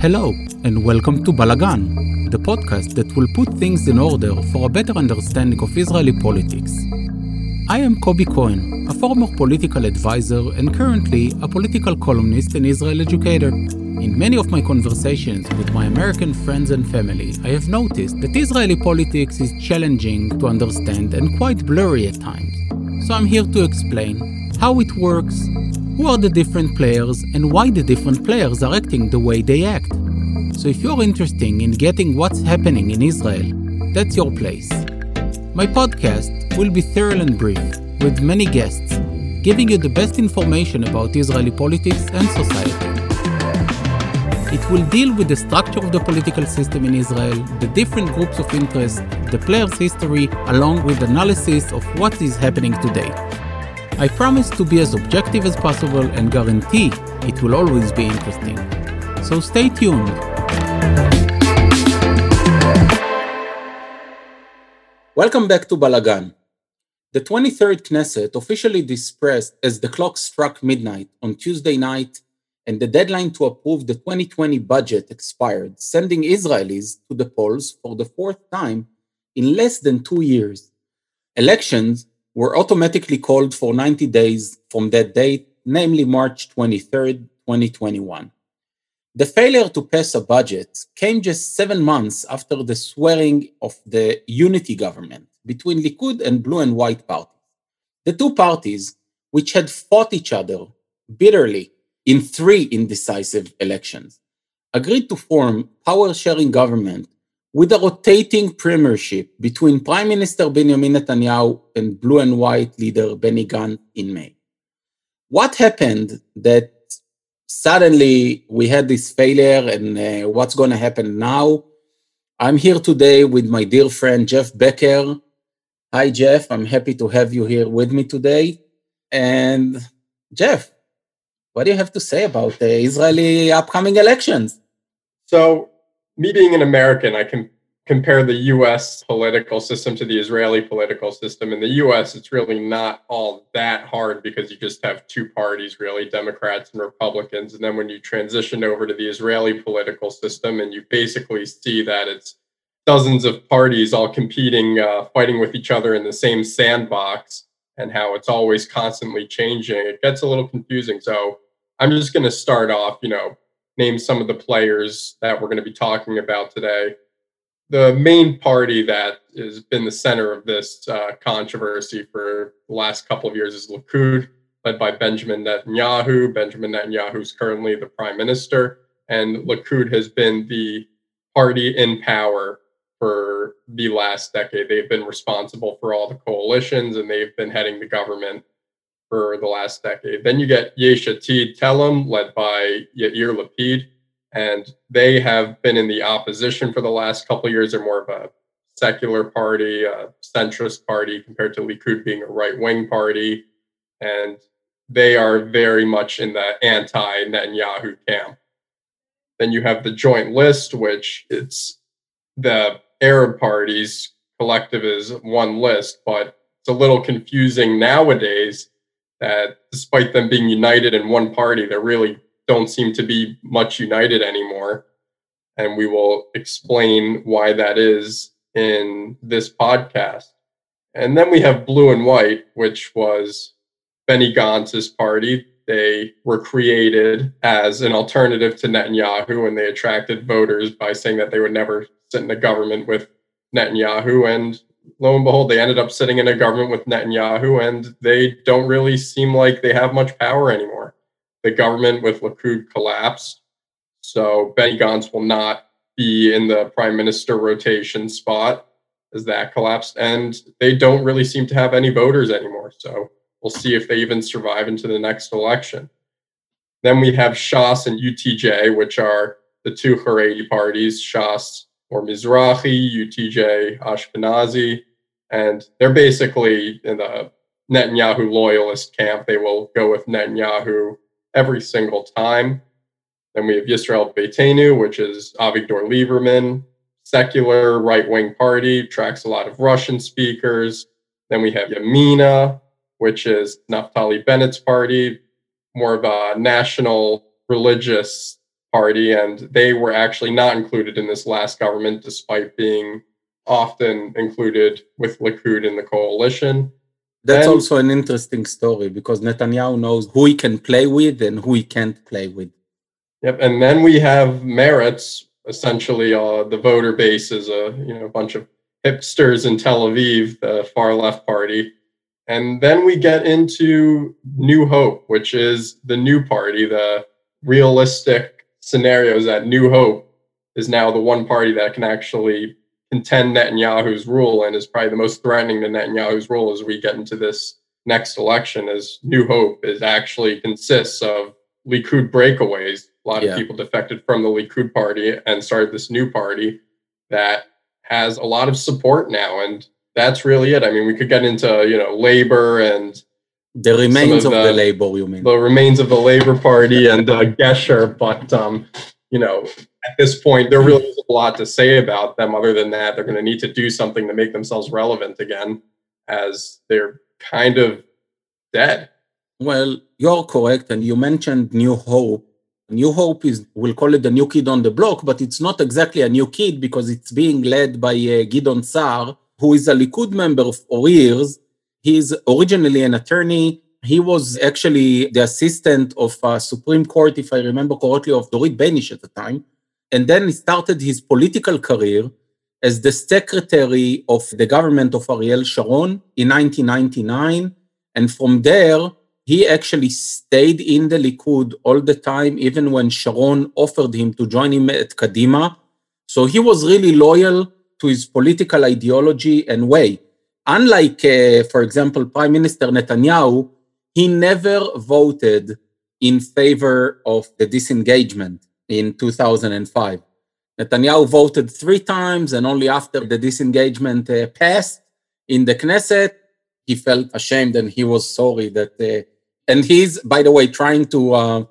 Hello, and welcome to Balagan, the podcast that will put things in order for a better understanding of Israeli politics. I am Kobi Cohen, a former political advisor and currently a political columnist and Israel educator. In many of my conversations with my American friends and family, I have noticed that Israeli politics is challenging to understand and quite blurry at times. So I'm here to explain how it works, who are the different players and why the different players are acting the way they act. So if you're interested in getting what's happening in Israel, that's your place. My podcast will be thorough and brief, with many guests, giving you the best information about Israeli politics and society. It will deal with the structure of the political system in Israel, the different groups of interest, the players' history, along with analysis of what is happening today. I promise to be as objective as possible and guarantee it will always be interesting. So stay tuned. Welcome back to Balagan. The 23rd Knesset officially dispersed as the clock struck midnight on Tuesday night and the deadline to approve the 2020 budget expired, sending Israelis to the polls for the fourth time in less than two years. Elections were automatically called for 90 days from that date, namely March 23, 2021. The failure to pass a budget came just seven months after the swearing of the unity government between Likud and blue and white parties. The two parties, which had fought each other bitterly in three indecisive elections, agreed to form power sharing government with a rotating premiership between Prime Minister Benjamin Netanyahu and blue and white leader Benny Gantz in May. What happened that suddenly we had this failure and uh, what's going to happen now? I'm here today with my dear friend Jeff Becker. Hi, Jeff. I'm happy to have you here with me today. And Jeff, what do you have to say about the Israeli upcoming elections? So, me being an American, I can compare the US political system to the Israeli political system. In the US, it's really not all that hard because you just have two parties, really, Democrats and Republicans. And then when you transition over to the Israeli political system and you basically see that it's dozens of parties all competing, uh, fighting with each other in the same sandbox, and how it's always constantly changing, it gets a little confusing. So I'm just going to start off, you know, name some of the players that we're going to be talking about today. The main party that has been the center of this uh, controversy for the last couple of years is Likud, led by Benjamin Netanyahu. Benjamin Netanyahu is currently the prime minister, and Likud has been the party in power for the last decade. They've been responsible for all the coalitions, and they've been heading the government for the last decade. Then you get Yesh Atid Telem, led by Yair Lapid, and they have been in the opposition for the last couple years. They're more of a secular party, a centrist party, compared to Likud being a right wing party. And they are very much in the anti Netanyahu camp. Then you have the joint list, which it's the Arab parties collective is one list, but it's a little confusing nowadays that despite them being united in one party, they really don't seem to be much united anymore. And we will explain why that is in this podcast. And then we have Blue and White, which was Benny Gantz's party. They were created as an alternative to Netanyahu, and they attracted voters by saying that they would never sit in the government with Netanyahu. And lo and behold, they ended up sitting in a government with Netanyahu, and they don't really seem like they have much power anymore. The government with Likud collapsed, so Benny Gantz will not be in the prime minister rotation spot as that collapsed, and they don't really seem to have any voters anymore. So we'll see if they even survive into the next election. Then we have Shas and UTJ, which are the two Haredi parties. Shas or Mizrahi, UTJ, Ashkenazi, and they're basically in the Netanyahu loyalist camp. They will go with Netanyahu every single time. Then we have Yisrael Beitenu, which is Avigdor Lieberman, secular right wing party, tracks a lot of Russian speakers. Then we have Yamina, which is Naftali Bennett's party, more of a national religious party, and they were actually not included in this last government, despite being often included with Likud in the coalition. That's and, also an interesting story because Netanyahu knows who he can play with and who he can't play with. Yep, and then we have Meretz. Essentially, uh, the voter base is a you know a bunch of hipsters in Tel Aviv, the far left party, and then we get into New Hope, which is the new party, the realistic scenarios that New Hope is now the one party that can actually contend Netanyahu's rule and is probably the most threatening to Netanyahu's rule as we get into this next election as New Hope is actually consists of Likud breakaways. A lot yeah. of people defected from the Likud party and started this new party that has a lot of support now. And that's really it. I mean, we could get into, you know, labor and the remains of, the, of the labor, you mean? The remains of the Labor Party and uh, Gesher, but um, you know, at this point, there really is a lot to say about them. Other than that, they're going to need to do something to make themselves relevant again, as they're kind of dead. Well, you're correct, and you mentioned New Hope. New Hope is, we'll call it the new kid on the block, but it's not exactly a new kid because it's being led by uh, Gideon Sa'ar, who is a Likud member for years. He's originally an attorney he was actually the assistant of uh, Supreme Court, if I remember correctly, of Dorit Beinisch at the time. And then he started his political career as the secretary of the government of Ariel Sharon in 1999. And from there, he actually stayed in the Likud all the time, even when Sharon offered him to join him at Kadima. So he was really loyal to his political ideology and way. Unlike, uh, for example, Prime Minister Netanyahu, he never voted in favor of the disengagement in 2005. Netanyahu voted three times, and only after the disengagement uh, passed in the Knesset, he felt ashamed and he was sorry that. Uh, and he's, by the way, trying to uh,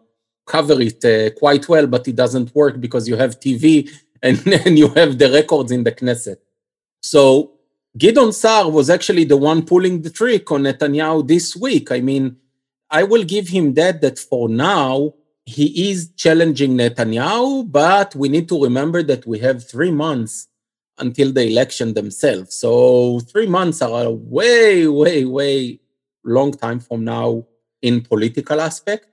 cover it uh, quite well, but it doesn't work because you have TV and, and you have the records in the Knesset. So Gideon Sa'ar was actually the one pulling the trick on Netanyahu this week. I mean, I will give him that, that for now, he is challenging Netanyahu, but we need to remember that we have three months until the election themselves. So three months are a way, way, way long time from now in political aspect.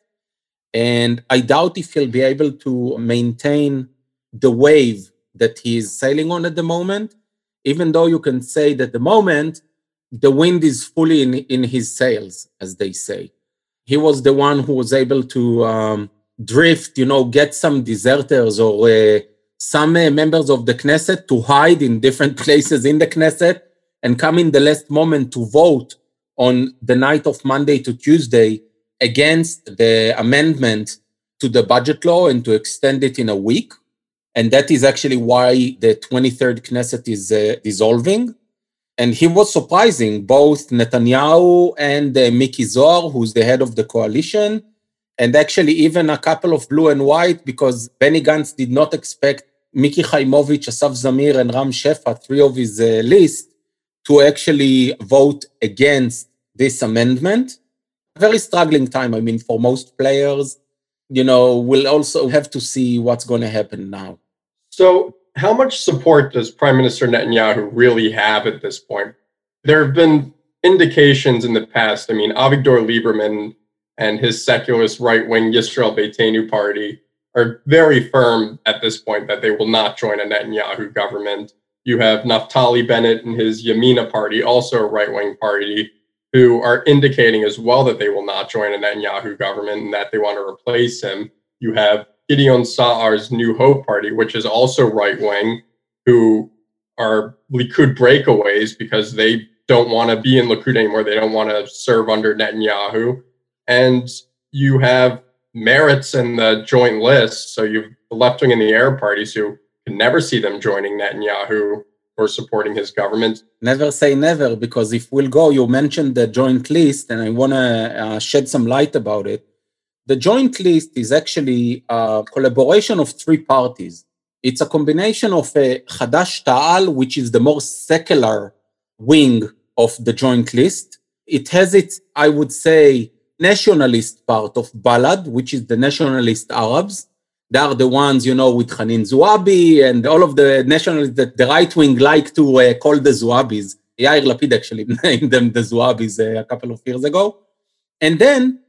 And I doubt if he'll be able to maintain the wave that he is sailing on at the moment even though you can say that the moment the wind is fully in, in his sails, as they say. He was the one who was able to um, drift, you know, get some deserters or uh, some uh, members of the Knesset to hide in different places in the Knesset and come in the last moment to vote on the night of Monday to Tuesday against the amendment to the budget law and to extend it in a week. And that is actually why the 23rd Knesset is uh, dissolving. And he was surprising both Netanyahu and uh, Miki Zohar, who's the head of the coalition, and actually even a couple of blue and white, because Benny Gantz did not expect Miki Khaimovich, Asaf Zamir, and Ram Shefa, three of his uh, list, to actually vote against this amendment. Very struggling time, I mean, for most players. You know, we'll also have to see what's going to happen now. So, how much support does Prime Minister Netanyahu really have at this point? There have been indications in the past. I mean, Avigdor Lieberman and his secularist right wing Yisrael Beitenu party are very firm at this point that they will not join a Netanyahu government. You have Naftali Bennett and his Yamina party, also a right wing party, who are indicating as well that they will not join a Netanyahu government and that they want to replace him. You have Gideon Sa'ar's New Hope Party, which is also right wing, who are Likud breakaways because they don't want to be in Likud anymore. They don't want to serve under Netanyahu. And you have Meretz in the joint list. So you've the left wing and the Arab parties who can never see them joining Netanyahu or supporting his government. Never say never, because if we'll go, you mentioned the joint list, and I want to uh, shed some light about it. The joint list is actually a collaboration of three parties. It's a combination of a Hadash Ta'al, which is the more secular wing of the joint list. It has its, I would say, nationalist part of Balad, which is the nationalist Arabs. They are the ones, you know, with Hanin Zouabi and all of the nationalists that the right wing like to uh, call the Zouabis. Yair Lapid actually named them the Zuabis uh, a couple of years ago. And then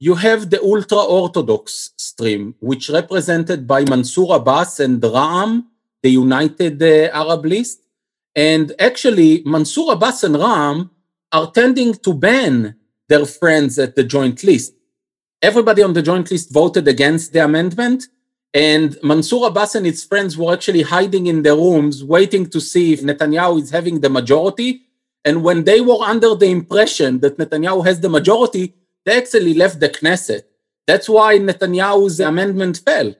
you have the ultra orthodox stream, which represented by Mansour Abbas and Ra'am, the United uh, Arab List. And actually, Mansour Abbas and Ra'am are tending to ban their friends at the joint list. Everybody on the joint list voted against the amendment, and Mansour Abbas and his friends were actually hiding in their rooms, waiting to see if Netanyahu is having the majority. And when they were under the impression that Netanyahu has the majority, they actually left the Knesset. That's why Netanyahu's amendment fell,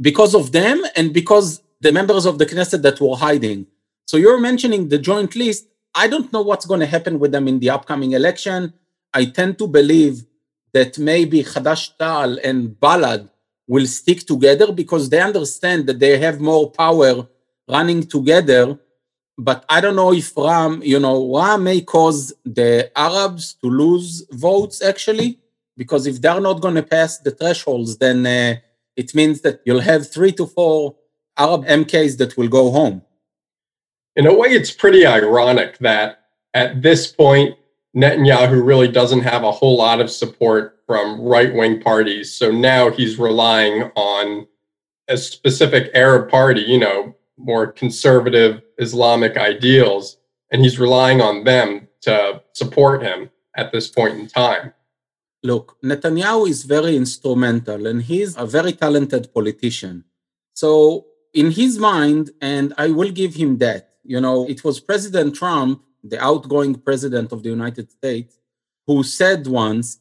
because of them and because the members of the Knesset that were hiding. So you're mentioning the joint list. I don't know what's going to happen with them in the upcoming election. I tend to believe that maybe Hadash Ta'al and Balad will stick together because they understand that they have more power running together. But I don't know if Ra'am, you know, Ra'am may cause the Arabs to lose votes actually, because if they're not going to pass the thresholds, then uh, it means that you'll have three to four Arab MKs that will go home. In a way, it's pretty ironic that at this point, Netanyahu really doesn't have a whole lot of support from right wing parties. So now he's relying on a specific Arab party, you know, more conservative Islamic ideals, and he's relying on them to support him at this point in time. Look, Netanyahu is very instrumental and he's a very talented politician. So, in his mind, and I will give him that, you know, it was President Trump, the outgoing president of the United States, who said once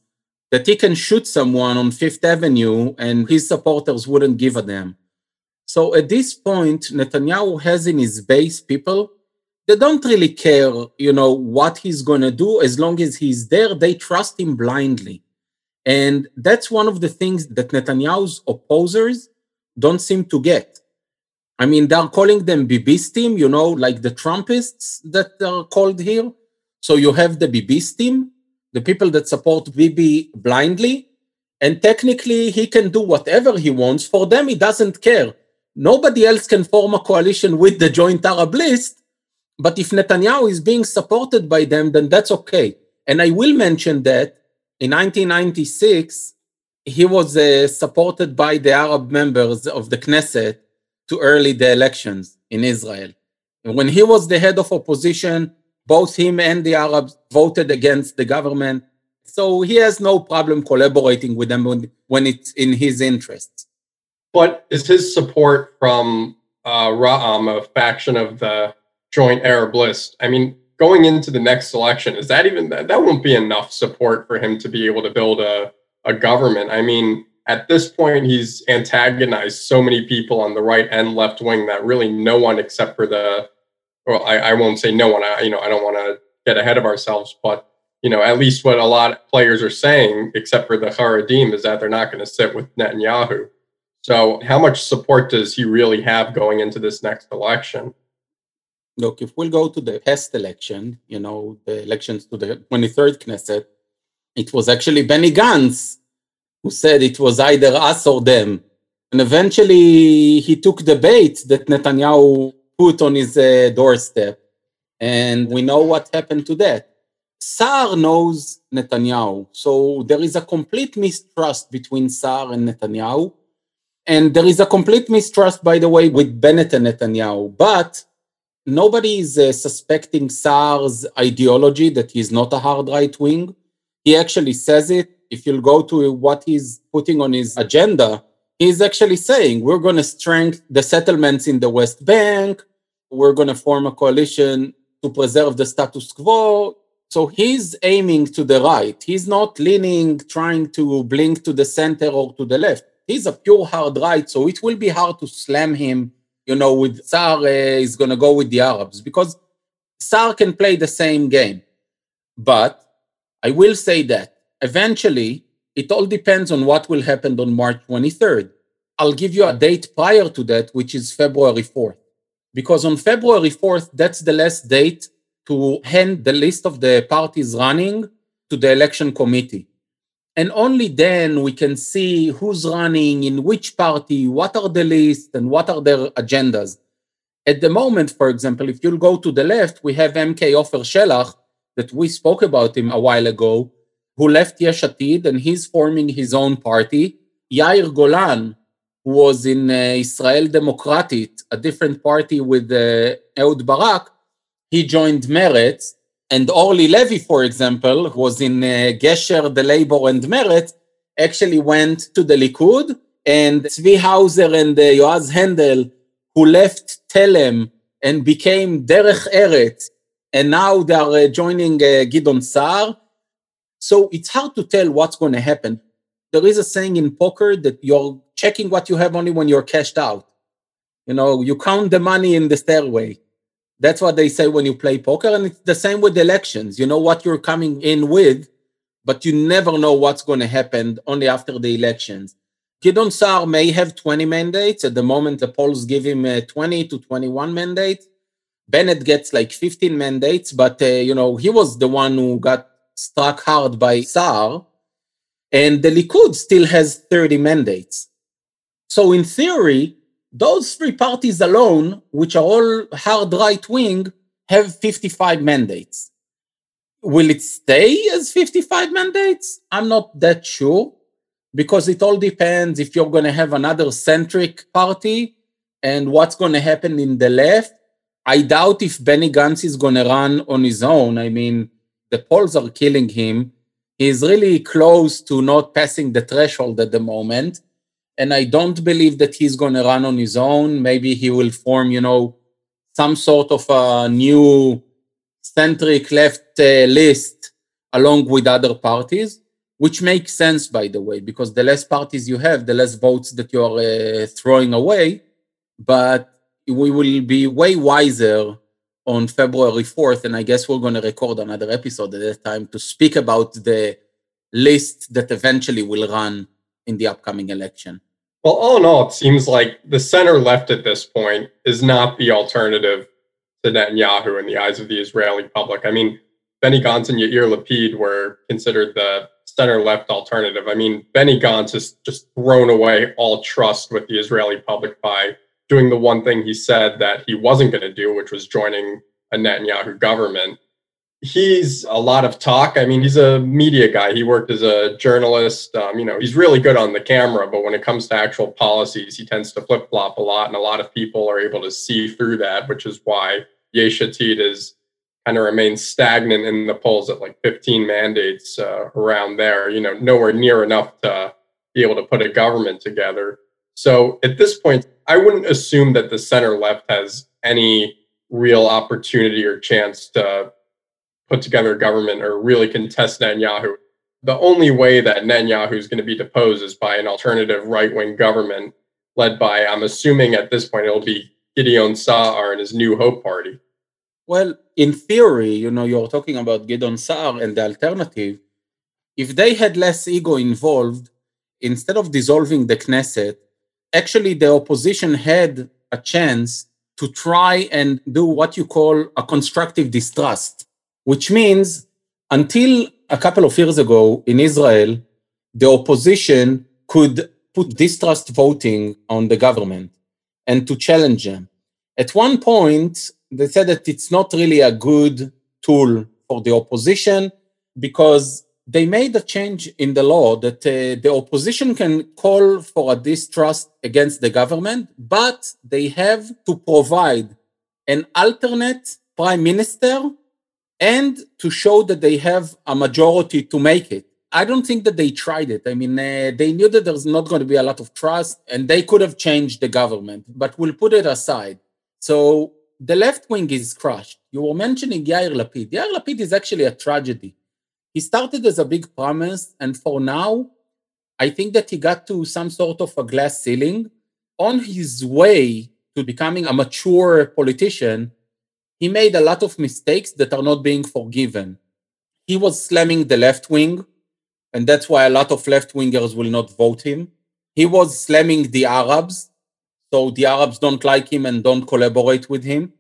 that he can shoot someone on Fifth Avenue and his supporters wouldn't give a damn. So at this point, Netanyahu has in his base people they don't really care, you know, what he's going to do as long as he's there. They trust him blindly. And that's one of the things that Netanyahu's opposers don't seem to get. I mean, they're calling them Bibistim, you know, like the Trumpists that are called here. So you have the Bibistim, the people that support Bibi blindly. And technically, he can do whatever he wants. For them, he doesn't care. Nobody else can form a coalition with the joint Arab list. But if Netanyahu is being supported by them, then that's okay. And I will mention that in 1996, he was uh, supported by the Arab members of the Knesset to early the elections in Israel. And when he was the head of opposition, both him and the Arabs voted against the government. So he has no problem collaborating with them when, when it's in his interests. But is his support from uh, Ra'am, a faction of the Joint Arab List, I mean, going into the next election, is that even that, that won't be enough support for him to be able to build a, a government? I mean, at this point, he's antagonized so many people on the right and left wing that really no one except for the well, I, I won't say no one. I, you know, I don't want to get ahead of ourselves, but you know, at least what a lot of players are saying, except for the Haredim, is that they're not going to sit with Netanyahu. So, how much support does he really have going into this next election? Look, if we'll go to the past election, you know, the elections to the 23rd Knesset, it was actually Benny Gantz who said it was either us or them. And eventually he took the bait that Netanyahu put on his uh, doorstep. And we know what happened to that. Saar knows Netanyahu. So there is a complete mistrust between Saar and Netanyahu. And there is a complete mistrust, by the way, with Bennett and Netanyahu. But nobody is uh, suspecting Saar's ideology that he's not a hard right wing. He actually says it. If you'll go to what he's putting on his agenda, he's actually saying we're going to strengthen the settlements in the West Bank we're going to form a coalition to preserve the status quo. So he's aiming to the right. He's not leaning, trying to blink to the center or to the left. He's a pure hard right. So it will be hard to slam him, you know, with Saar uh, is going to go with the Arabs because Saar can play the same game. But I will say that eventually it all depends on what will happen on March 23rd. I'll give you a date prior to that, which is February 4th because on February 4th, that's the last date to hand the list of the parties running to the election committee. And only then we can see who's running, in which party, what are the lists, and what are their agendas. At the moment, for example, if you'll go to the left, we have MK Ofer Shelach, that we spoke about him a while ago, who left Yesh Atid and he's forming his own party. Yair Golan, who was in uh, Israel Democratic, a different party with uh, Ehud Barak, he joined Meretz. And Orly Levy, for example, who was in uh, Gesher, the Labor and Meretz, actually went to the Likud. And Zvi Hauser and uh, Yoaz Hendel, who left Telem and became Derech Eretz, and now they are uh, joining uh, Gideon Sa'ar. So it's hard to tell what's going to happen. There is a saying in poker that you're checking what you have only when you're cashed out. You know, you count the money in the stairway. That's what they say when you play poker. And it's the same with elections. You know what you're coming in with, but you never know what's going to happen only after the elections. Gideon Saar may have 20 mandates. At the moment, the polls give him uh, 20 to 21 mandates. Bennett gets like 15 mandates, but uh, you know he was the one who got struck hard by Saar, and the Likud still has 30 mandates. So in theory, those three parties alone, which are all hard right wing, have 55 mandates. Will it stay as 55 mandates? I'm not that sure because it all depends if you're going to have another centric party and what's going to happen in the left I doubt if Benny Gantz is going to run on his own. I mean, the polls are killing him. He's really close to not passing the threshold at the moment. And I don't believe that he's going to run on his own. Maybe he will form, you know, some sort of a new centric left uh, list along with other parties, which makes sense, by the way, because the less parties you have, the less votes that you're uh, throwing away. But we will be way wiser on February 4th, and I guess we're going to record another episode at that time to speak about the list that eventually will run in the upcoming election. Well, all in all, it seems like the center left at this point is not the alternative to Netanyahu in the eyes of the Israeli public. I mean, Benny Gantz and Yair Lapid were considered the center left alternative. I mean, Benny Gantz has just thrown away all trust with the Israeli public by doing the one thing he said that he wasn't going to do, which was joining a Netanyahu government. He's a lot of talk. I mean, he's a media guy. He worked as a journalist. Um, you know, he's really good on the camera, but when it comes to actual policies, he tends to flip flop a lot, and a lot of people are able to see through that, which is why Yesh Atid is kind of remains stagnant in the polls at like 15 mandates uh, around there. You know, nowhere near enough to be able to put a government together. So at this point, I wouldn't assume that the center left has any real opportunity or chance to put together a government or really contest Netanyahu. The only way that Netanyahu is going to be deposed is by an alternative right wing government led by, I'm assuming at this point, it'll be Gideon Saar and his New Hope Party. Well, in theory, you know, you're talking about Gideon Saar and the alternative. If they had less ego involved, instead of dissolving the Knesset, actually the opposition had a chance to try and do what you call a constructive distrust, which means until a couple of years ago in Israel, the opposition could put distrust voting on the government and to challenge them. At one point, they said that it's not really a good tool for the opposition because they made a change in the law that uh, the opposition can call for a distrust against the government, but they have to provide an alternate prime minister and to show that they have a majority to make it. I don't think that they tried it. I mean, uh, they knew that there's not going to be a lot of trust and they could have changed the government, but we'll put it aside. So the left wing is crushed. You were mentioning Yair Lapid. Yair Lapid is actually a tragedy he started as a big promise, and for now, I think that he got to some sort of a glass ceiling. On his way to becoming a mature politician, he made a lot of mistakes that are not being forgiven. He was slamming the left wing, and that's why a lot of left wingers will not vote him. He was slamming the Arabs, so the Arabs don't like him and don't collaborate with him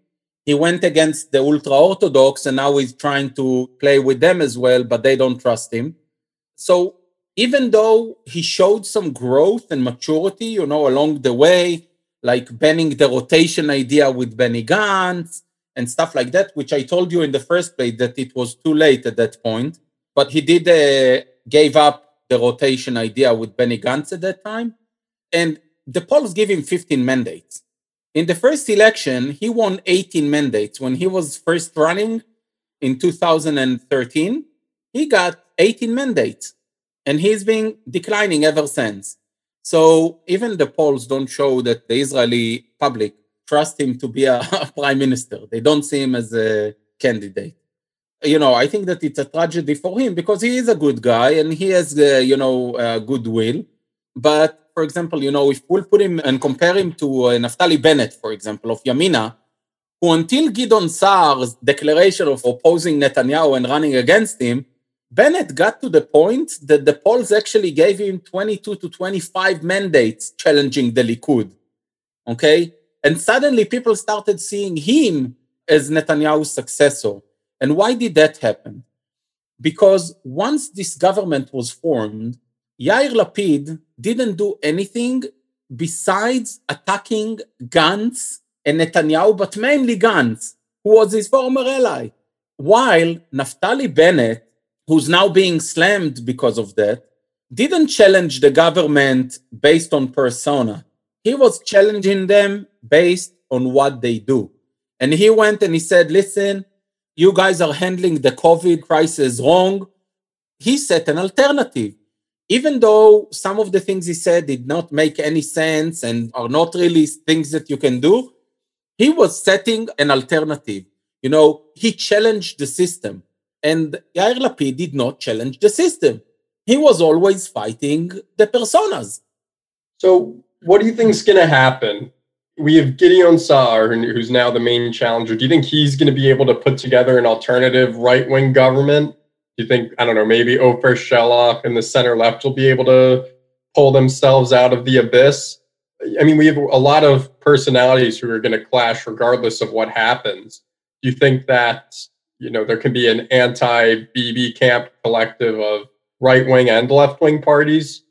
he went against the ultra orthodox and now he's trying to play with them as well but they don't trust him so even though he showed some growth and maturity, you know, along the way, like banning the rotation idea with Benny Gantz and stuff like that, which I told you in the first place that it was too late at that point. But he did uh, gave up the rotation idea with Benny Gantz at that time, and the polls give him 15 mandates. In the first election, he won 18 mandates. When he was first running in 2013, he got 18 mandates, and he's been declining ever since. So even the polls don't show that the Israeli public trust him to be a prime minister. They don't see him as a candidate. You know, I think that it's a tragedy for him because he is a good guy and he has, uh, you know, uh, goodwill. But for example, you know, if we'll put him and compare him to uh, Naftali Bennett, for example, of Yamina, who until Gideon Saar's declaration of opposing Netanyahu and running against him, Bennett got to the point that the polls actually gave him 22 to 25 mandates challenging the Likud. Okay? And suddenly people started seeing him as Netanyahu's successor. And why did that happen? Because once this government was formed, Yair Lapid didn't do anything besides attacking Gantz and Netanyahu, but mainly Gantz, who was his former ally. While Naftali Bennett who's now being slammed because of that, didn't challenge the government based on persona. He was challenging them based on what they do. And he went and he said, listen, you guys are handling the COVID crisis wrong. He set an alternative. Even though some of the things he said did not make any sense and are not really things that you can do, he was setting an alternative. You know, he challenged the system. And Yair Lapid did not challenge the system. He was always fighting the personas. So, what do you think is going to happen? We have Gideon Saar, who's now the main challenger. Do you think he's going to be able to put together an alternative right wing government? Do you think, I don't know, maybe Ofer Shelach and the center left will be able to pull themselves out of the abyss? I mean, we have a lot of personalities who are going to clash regardless of what happens. Do you think that you know, there can be an anti Bibi camp collective of right wing and left wing parties?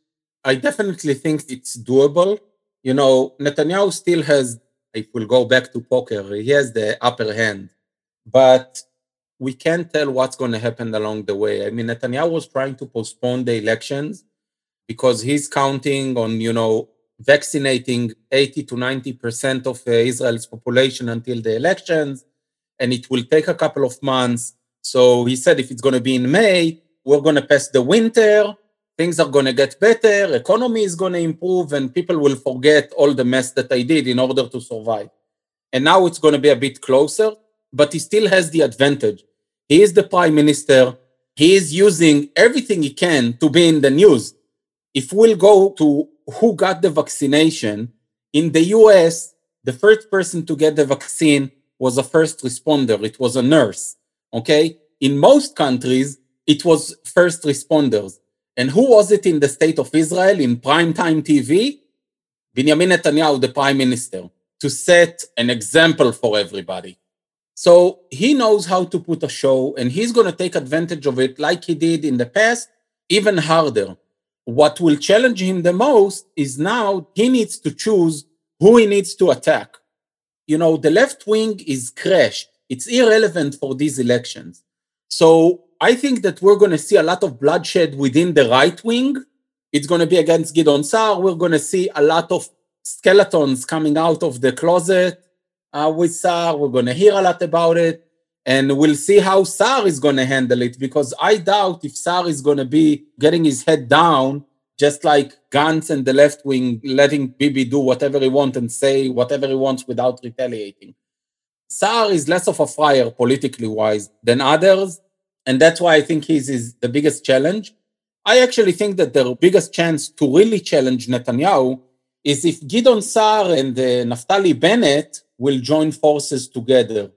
I definitely think it's doable. You know, Netanyahu still has, if we'll go back to poker, he has the upper hand, but we can't tell what's going to happen along the way. I mean, Netanyahu was trying to postpone the elections because he's counting on, you know, vaccinating 80 to 90% of uh, Israel's population until the elections and it will take a couple of months. So he said if it's going to be in May, we're going to pass the winter, things are going to get better, economy is going to improve, and people will forget all the mess that I did in order to survive. And now it's going to be a bit closer, but he still has the advantage. He is the prime minister. He is using everything he can to be in the news. If we'll go to who got the vaccination, in the US, the first person to get the vaccine was a first responder, it was a nurse. Okay. In most countries, it was first responders. And who was it in the state of Israel in primetime TV? Benjamin Netanyahu, the prime minister, to set an example for everybody. So he knows how to put a show and he's going to take advantage of it like he did in the past, even harder. What will challenge him the most is now he needs to choose who he needs to attack you know, the left wing is crashed. It's irrelevant for these elections. So I think that we're going to see a lot of bloodshed within the right wing. It's going to be against Gideon Sa'ar. We're going to see a lot of skeletons coming out of the closet uh, with Saar. We're going to hear a lot about it. And we'll see how Sa'ar is going to handle it because I doubt if Sa'ar is going to be getting his head down just like Gantz and the left wing letting Bibi do whatever he wants and say whatever he wants without retaliating. Sa'ar is less of a friar politically wise than others, and that's why I think he's is the biggest challenge. I actually think that the biggest chance to really challenge Netanyahu is if Gideon Saar and uh, Naftali Bennett will join forces together.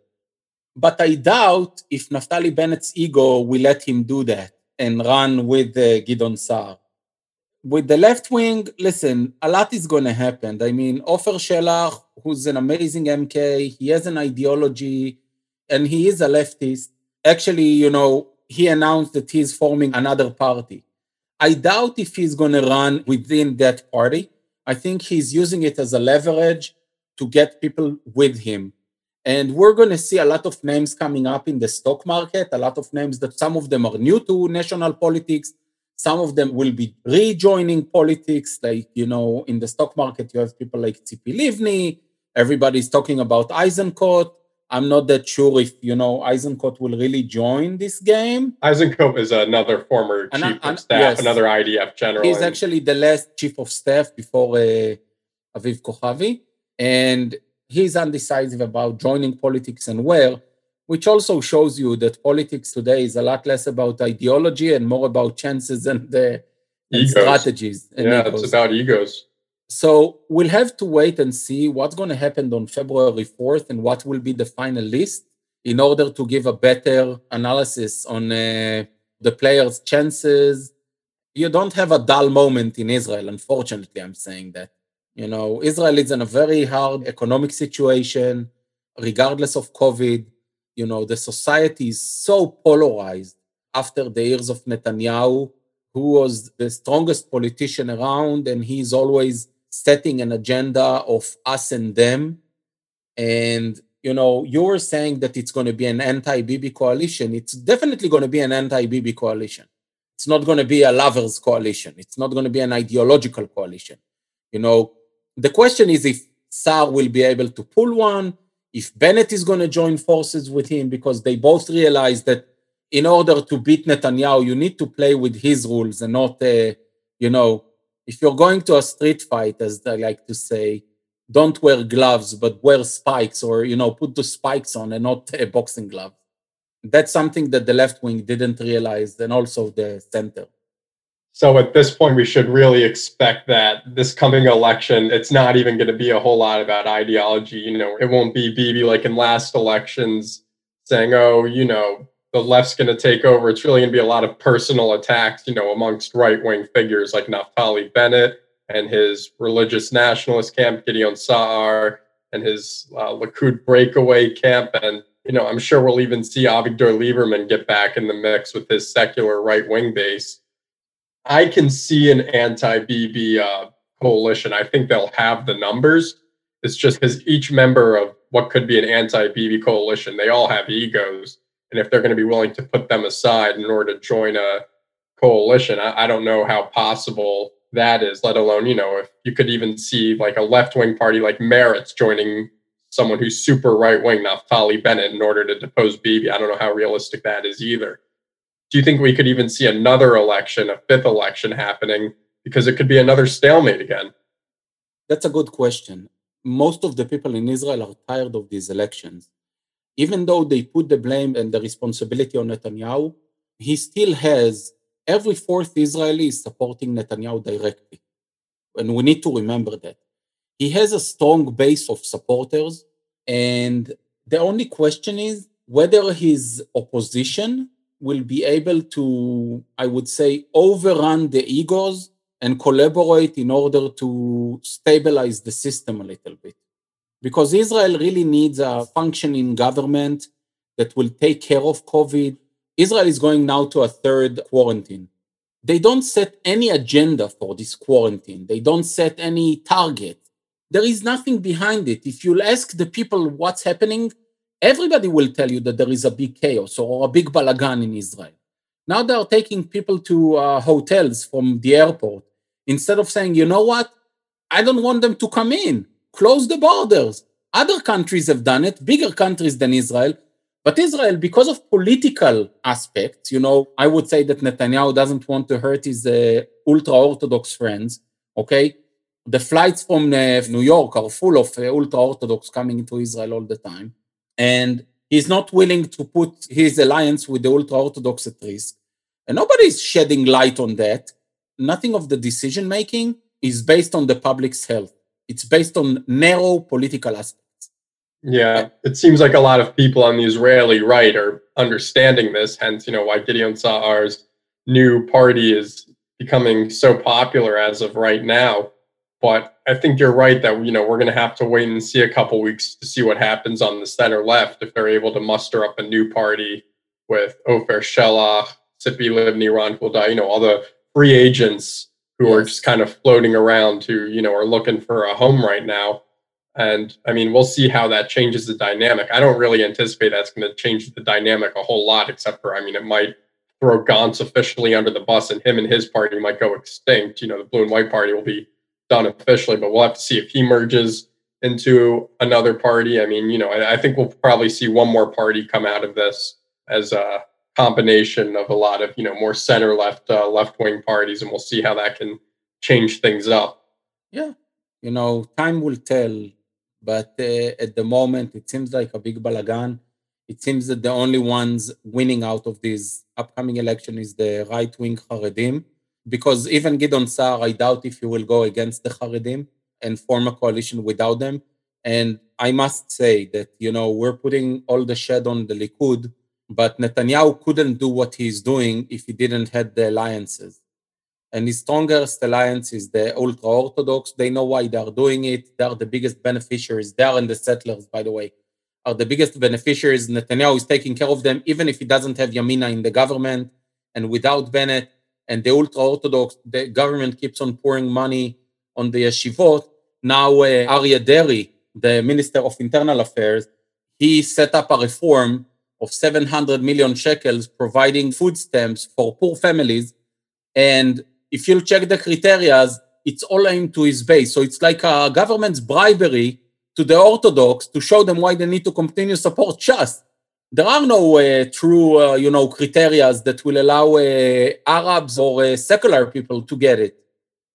But I doubt if Naftali Bennett's ego will let him do that and run with uh, Gideon Saar with the left wing, listen, a lot is going to happen. I mean, Ofer Shelach, who's an amazing MK, he has an ideology and he is a leftist. Actually, you know, he announced that he's forming another party. I doubt if he's going to run within that party. I think he's using it as a leverage to get people with him. And we're going to see a lot of names coming up in the stock market, a lot of names that some of them are new to national politics. Some of them will be rejoining politics. Like, you know, in the stock market, you have people like Tzipi Livni. Everybody's talking about Eisenkot. I'm not that sure if, you know, Eisenkot will really join this game. Eisenkot is another former chief and, and, of staff, yes. another IDF general. He's actually the last chief of staff before uh, Aviv Kochavi. And he's undecisive about joining politics and where, which also shows you that politics today is a lot less about ideology and more about chances and, uh, and strategies. And yeah, egos. it's about egos. So we'll have to wait and see what's going to happen on February 4th and what will be the final list in order to give a better analysis on uh, the players' chances. You don't have a dull moment in Israel, unfortunately, I'm saying that. You know, Israel is in a very hard economic situation, regardless of COVID. You know, the society is so polarized after the years of Netanyahu, who was the strongest politician around, and he's always setting an agenda of us and them. And, you know, you were saying that it's going to be an anti Bibi coalition. It's definitely going to be an anti Bibi coalition. It's not going to be a lovers coalition. It's not going to be an ideological coalition. You know, the question is if Sa'ar will be able to pull one, if Bennett is going to join forces with him, because they both realize that in order to beat Netanyahu, you need to play with his rules and not, uh, you know, if you're going to a street fight, as I like to say, don't wear gloves, but wear spikes or, you know, put the spikes on and not a boxing glove. That's something that the left wing didn't realize, and also the center. So at this point, we should really expect that this coming election, it's not even going to be a whole lot about ideology. You know, it won't be Bibi like in last elections saying, oh, you know, the left's going to take over. It's really going to be a lot of personal attacks, you know, amongst right wing figures like Naftali Bennett and his religious nationalist camp, Gideon Sa'ar, and his uh, Likud breakaway camp. And, you know, I'm sure we'll even see Avigdor Lieberman get back in the mix with his secular right wing base I can see an anti-Bibi uh, coalition. I think they'll have the numbers. It's just because each member of what could be an anti-Bibi coalition, they all have egos, and if they're going to be willing to put them aside in order to join a coalition, I, I don't know how possible that is. Let alone, you know, if you could even see like a left-wing party like Meretz joining someone who's super right-wing, Naftali Bennett, in order to depose Bibi. I don't know how realistic that is either do you think we could even see another election, a fifth election happening? Because it could be another stalemate again. That's a good question. Most of the people in Israel are tired of these elections. Even though they put the blame and the responsibility on Netanyahu, he still has every fourth Israeli is supporting Netanyahu directly. And we need to remember that. He has a strong base of supporters. And the only question is whether his opposition will be able to, I would say, overrun the egos and collaborate in order to stabilize the system a little bit. Because Israel really needs a functioning government that will take care of COVID. Israel is going now to a third quarantine. They don't set any agenda for this quarantine, they don't set any target. There is nothing behind it. If you'll ask the people what's happening, everybody will tell you that there is a big chaos or a big balagan in Israel. Now they are taking people to uh, hotels from the airport instead of saying, you know what? I don't want them to come in. Close the borders. Other countries have done it, bigger countries than Israel. But Israel, because of political aspects, you know, I would say that Netanyahu doesn't want to hurt his uh, ultra Orthodox friends. Okay. The flights from uh, New York are full of uh, ultra Orthodox coming into Israel all the time and he's not willing to put his alliance with the ultra orthodox at risk. And nobody's shedding light on that. Nothing of the decision making is based on the public's health. It's based on narrow political aspects. Yeah, it seems like a lot of people on the Israeli right are understanding this, hence, you know, why Gideon Sa'ar's new party is becoming so popular as of right now. But I think you're right that you know we're going to have to wait and see a couple weeks to see what happens on the center left if they're able to muster up a new party with Ofer Shelach, Tzipi Livni, Ron Huldai, you know all the free agents who yes. are just kind of floating around who, you know, are looking for a home right now. And I mean, we'll see how that changes the dynamic. I don't really anticipate that's going to change the dynamic a whole lot, except for, I mean, it might throw Gantz officially under the bus and him and his party might go extinct. You know, the blue and white party will be done officially, but we'll have to see if he merges into another party. I mean, you know, I, I think we'll probably see one more party come out of this as a combination of a lot of, you know, more center left, uh, left wing parties, and we'll see how that can change things up. Yeah. You know, time will tell but uh, at the moment, it seems like a big balagan. It seems that the only ones winning out of this upcoming election is the right wing Haredim, because even Gideon Sa'ar, I doubt if he will go against the Haredim and form a coalition without them. And I must say that, you know, we're putting all the shed on the Likud, but Netanyahu couldn't do what he's doing if he didn't have the alliances and his strongest alliance is the ultra Orthodox. They know why they are doing it. They are the biggest beneficiaries. They are and the settlers, by the way, are the biggest beneficiaries. Netanyahu is taking care of them, even if he doesn't have Yamina in the government. And without Bennett and the ultra Orthodox, the government keeps on pouring money on the yeshivot. Now, uh, Aryeh Deri, the Minister of Internal Affairs, he set up a reform of 700 million shekels, providing food stamps for poor families. And if you'll check the criteria, it's all aimed to his base. So it's like a government's bribery to the Orthodox to show them why they need to continue support Shas. There are no uh, true, uh, you know, criteria that will allow uh, Arabs or uh, secular people to get it,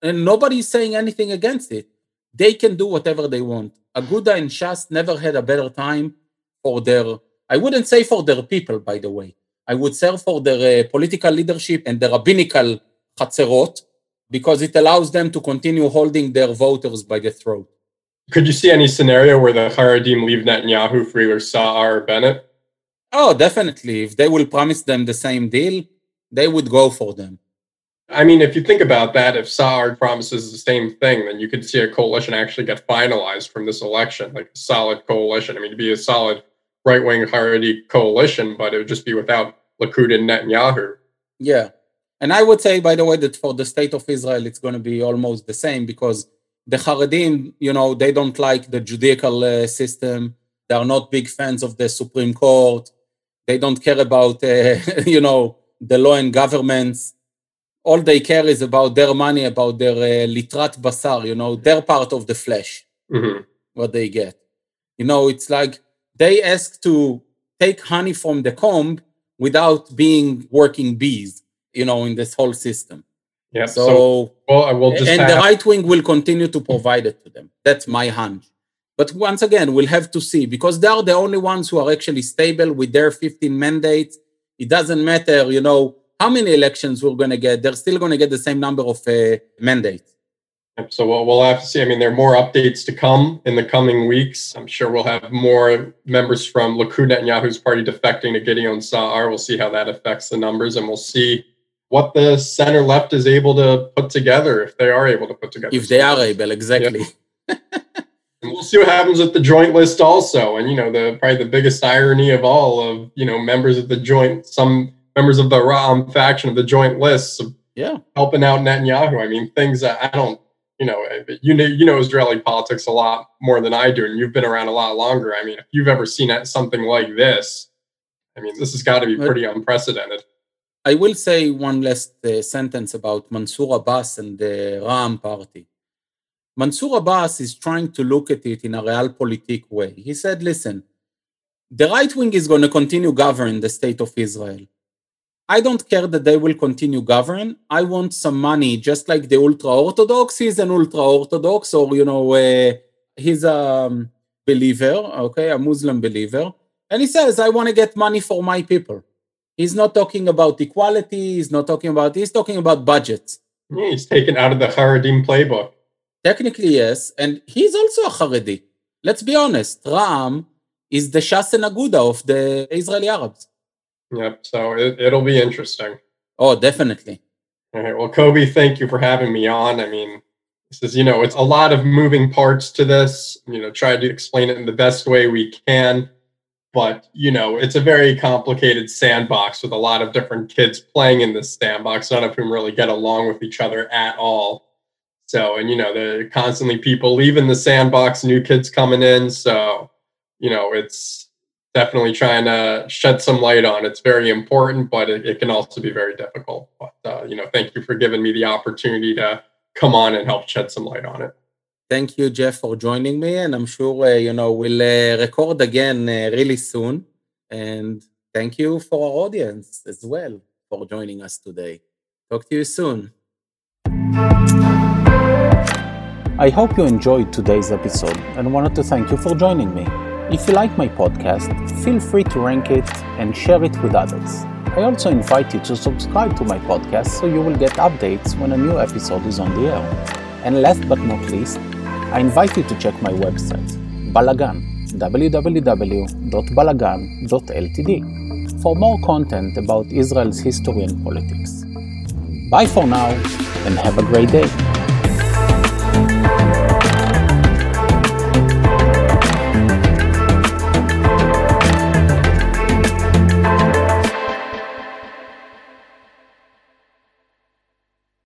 and nobody is saying anything against it. They can do whatever they want. Aguda and Shas never had a better time for their. I wouldn't say for their people, by the way. I would say for their uh, political leadership and the rabbinical Chatzerot because it allows them to continue holding their voters by the throat. Could you see any scenario where the Haredim leave Netanyahu for either Sa'ar or Bennett? Oh, definitely. If they will promise them the same deal, they would go for them. I mean, if you think about that, if Sa'ar promises the same thing, then you could see a coalition actually get finalized from this election, like a solid coalition. I mean, to be a solid right wing Haredi coalition, but it would just be without Likud and Netanyahu. Yeah. And I would say, by the way, that for the state of Israel, it's going to be almost the same because the Haredim, you know, they don't like the judicial uh, system. They are not big fans of the Supreme Court. They don't care about, uh, you know, the law and governments. All they care is about their money, about their uh, litrat basar, you know, their part of the flesh, mm-hmm. what they get. You know, it's like they ask to take honey from the comb without being working bees you know, in this whole system. Yeah. So, so well, I will just and have... the right wing will continue to provide it to them. That's my hunch. But once again, we'll have to see because they are the only ones who are actually stable with their 15 mandates. It doesn't matter, you know, how many elections we're going to get. They're still going to get the same number of uh, mandates. So we'll, we'll have to see. I mean, there are more updates to come in the coming weeks. I'm sure we'll have more members from Likud Netanyahu's party defecting to Gideon Sa'ar. We'll see how that affects the numbers, and we'll see what the center left is able to put together if they are able to put together. If they are able, exactly. and we'll see what happens with the joint list also. And you know, the probably the biggest irony of all of you know members of the joint, some members of the Ra'am faction of the joint lists, yeah, helping out Netanyahu. I mean, things that I don't. You know, you know, you know Israeli politics a lot more than I do, and you've been around a lot longer. I mean, if you've ever seen something like this, I mean, this has got to be pretty unprecedented. I will say one last uh, sentence about Mansour Abbas and the Ra'am party. Mansour Abbas is trying to look at it in a realpolitik way. He said, listen, the right wing is going to continue govern the state of Israel. I don't care that they will continue govern. I want some money, just like the ultra orthodox. He's an ultra orthodox, or you know, uh, he's a um, believer, okay, a Muslim believer, and he says, I want to get money for my people. He's not talking about equality. He's not talking about. He's talking about budgets. Yeah, he's taken out of the Haredim playbook. Technically, yes, and he's also a Haredi. Let's be honest. Ra'am is the Shas and Aguda of the Israeli Arabs. Yep. So it, it'll be interesting. Oh, definitely. All right. Well, Kobe, thank you for having me on. I mean, this is, you know, it's a lot of moving parts to this. You know, try to explain it in the best way we can but you know it's a very complicated sandbox with a lot of different kids playing in this sandbox none of whom really get along with each other at all so and you know the constantly people leaving the sandbox new kids coming in so you know it's definitely trying to shed some light on it's very important but it, it can also be very difficult but uh, you know thank you for giving me the opportunity to come on and help shed some light on it Thank you, Jeff, for joining me. And I'm sure, uh, you know, we'll uh, record again uh, really soon. And thank you for our audience as well for joining us today. Talk to you soon. I hope you enjoyed today's episode and wanted to thank you for joining me. If you like my podcast, feel free to rank it and share it with others. I also invite you to subscribe to my podcast so you will get updates when a new episode is on the air. And last but not least, I invite you to check my website, Balagan, www.balagan.ltd, for more content about Israel's history and politics. Bye for now, and have a great day.